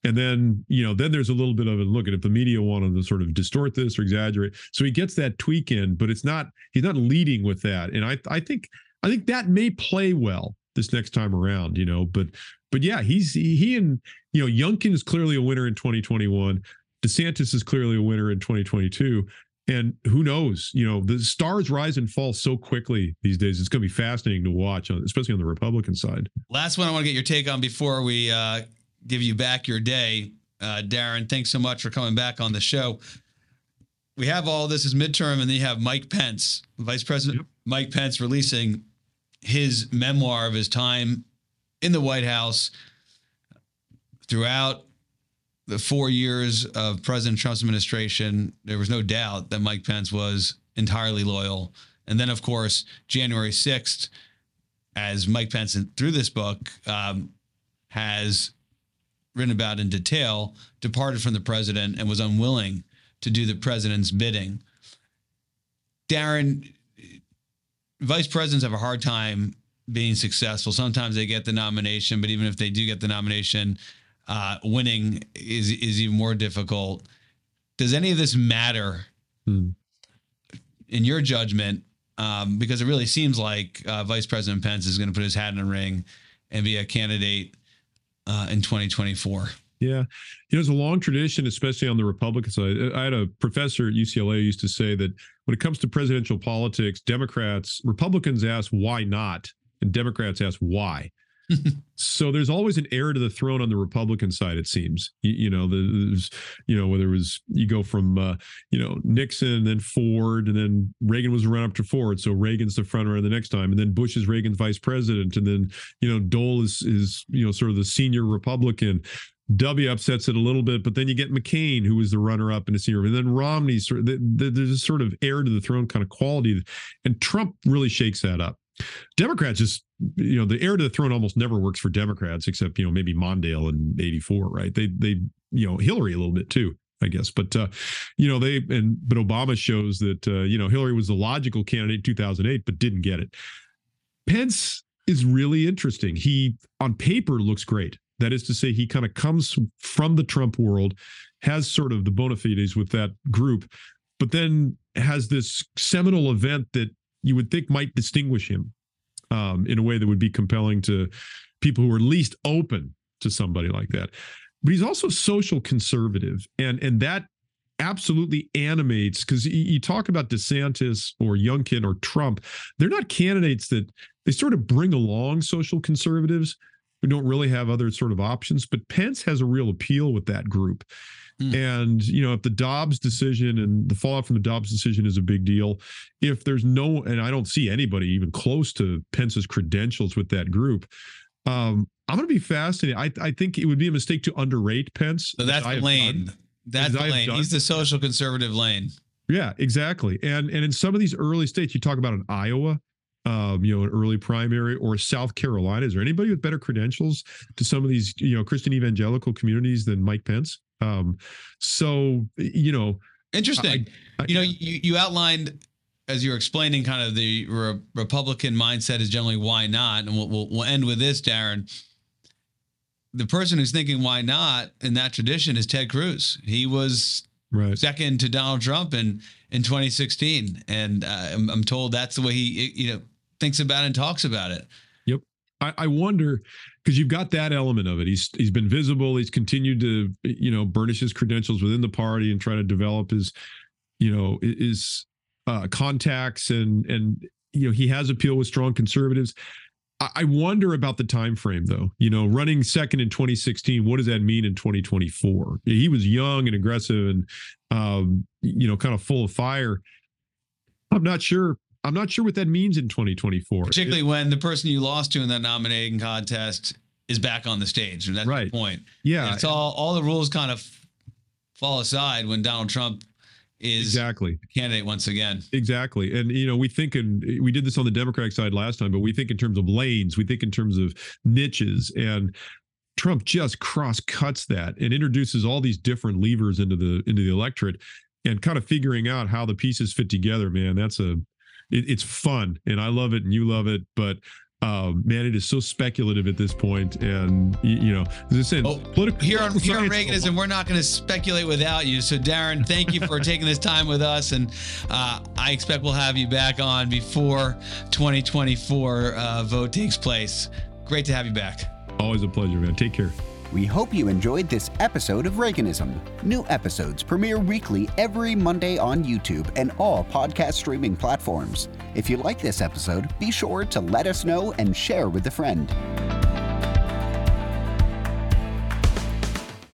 And then you know then there's a little bit of a look at if the media wanted to sort of distort this or exaggerate. So he gets that tweak in, but it's not he's not leading with that. And I I think I think that may play well this next time around. You know, but but yeah, he's he, he and you know Youngkin is clearly a winner in 2021. DeSantis is clearly a winner in 2022. And who knows? You know, the stars rise and fall so quickly these days. It's going to be fascinating to watch, especially on the Republican side. Last one I want to get your take on before we uh, give you back your day. Uh, Daron, thanks so much for coming back on the show. We have all this as midterm, and then you have Mike Pence, Vice President Mike Pence, releasing his memoir of his time in the White House throughout the four years of President Trump's administration. There was no doubt that Mike Pence was entirely loyal. And then, of course, January 6th, as Mike Pence, through this book, um, has written about in detail, departed from the president and was unwilling to do the president's bidding. Daron, vice presidents have a hard time being successful. Sometimes they get the nomination, but even if they do get the nomination, uh, winning is is even more difficult. Does any of this matter Hmm. in your judgment? Um, because it really seems like uh, Vice President Pence is going to put his hat in the ring and be a candidate uh, in 2024. Yeah. You know, it's a long tradition, especially on the Republican side. I had a professor at UCLA used to say that when it comes to presidential politics, Democrats, Republicans ask why not, and Democrats ask why. (laughs) so there's always an heir to the throne on the Republican side, it seems. You, you know, there's, you know, whether it was you go from, uh, you know, Nixon, then Ford, and then Reagan was run up to Ford. So Reagan's the front runner the next time. And then Bush is Reagan's vice president. And then, you know, Dole is, is you know, sort of the senior Republican. W upsets it a little bit, but then you get McCain, who was the runner-up in a senior, and then Romney. Sort of, the, the, there's a sort of heir to the throne kind of quality, and Trump really shakes that up. Democrats just, you know, the heir to the throne almost never works for Democrats, except you know maybe Mondale in '84, right? They they you know Hillary a little bit too. I guess. But uh, you know, they and but Obama shows that uh, you know Hillary was the logical candidate in 2008, but didn't get it. Pence is really interesting. He on paper looks great. That is to say, he kind of comes from the Trump world, has sort of the bona fides with that group, but then has this seminal event that you would think might distinguish him um, in a way that would be compelling to people who are least open to somebody like that. But he's also social conservative, and and that absolutely animates because you talk about DeSantis or Youngkin or Trump, they're not candidates that they sort of bring along social conservatives who don't really have other sort of options. But Pence has a real appeal with that group. Hmm. And, you know, if the Dobbs decision and the fallout from the Dobbs decision is a big deal, if there's no, and I don't see anybody even close to Pence's credentials with that group, um, I'm going to be fascinated. I, I think it would be a mistake to underrate Pence. So that's the lane. done. That's the lane. done. He's the social conservative lane. Yeah, exactly. And and in some of these early states, you talk about an Iowa, um, you know, an early primary or South Carolina. Is there anybody with better credentials to some of these, you know, Christian evangelical communities than Mike Pence? Um, so, you know, interesting. I, I, you know, you, you outlined as you were explaining kind of the re- Republican mindset is generally why not, and we'll, we'll, we'll end with this, Daron. The person who's thinking why not in that tradition is Ted Cruz. He was right. second to Donald Trump in in 2016, and uh, I'm, I'm told that's the way he you know thinks about and talks about it. Yep. I, I wonder because you've got that element of it. He's he's been visible. He's continued to you know burnish his credentials within the party and try to develop his you know his uh, contacts and and you know he has appeal with strong conservatives. I, I wonder about the time frame though. You know, running second in 2016, what does that mean in 2024? He was young and aggressive and um, you know kind of full of fire. I'm not sure I'm not sure what that means in 2024. Particularly it, when the person you lost to in that nominating contest is back on the stage. And that's right. the point. Yeah. It's all all the rules kind of fall aside when Donald Trump is exactly candidate once again. Exactly. And you know, we think and we did this on the Democratic side last time, but we think in terms of lanes, we think in terms of niches and Trump just cross cuts that and introduces all these different levers into the into the electorate and kind of figuring out how the pieces fit together, man. That's a it, it's fun and I love it and you love it, but um, man, it is so speculative at this point, and you, you know, as I said, oh, political here on here on Reaganism, we're not going to speculate without you. So, Daron, thank you for (laughs) taking this time with us, and uh, I expect we'll have you back on before 2024 uh, vote takes place. Great to have you back. Always a pleasure, man. Take care. We hope you enjoyed this episode of Reaganism. New episodes premiere weekly every Monday on YouTube and all podcast streaming platforms. If you like this episode, be sure to let us know and share with a friend.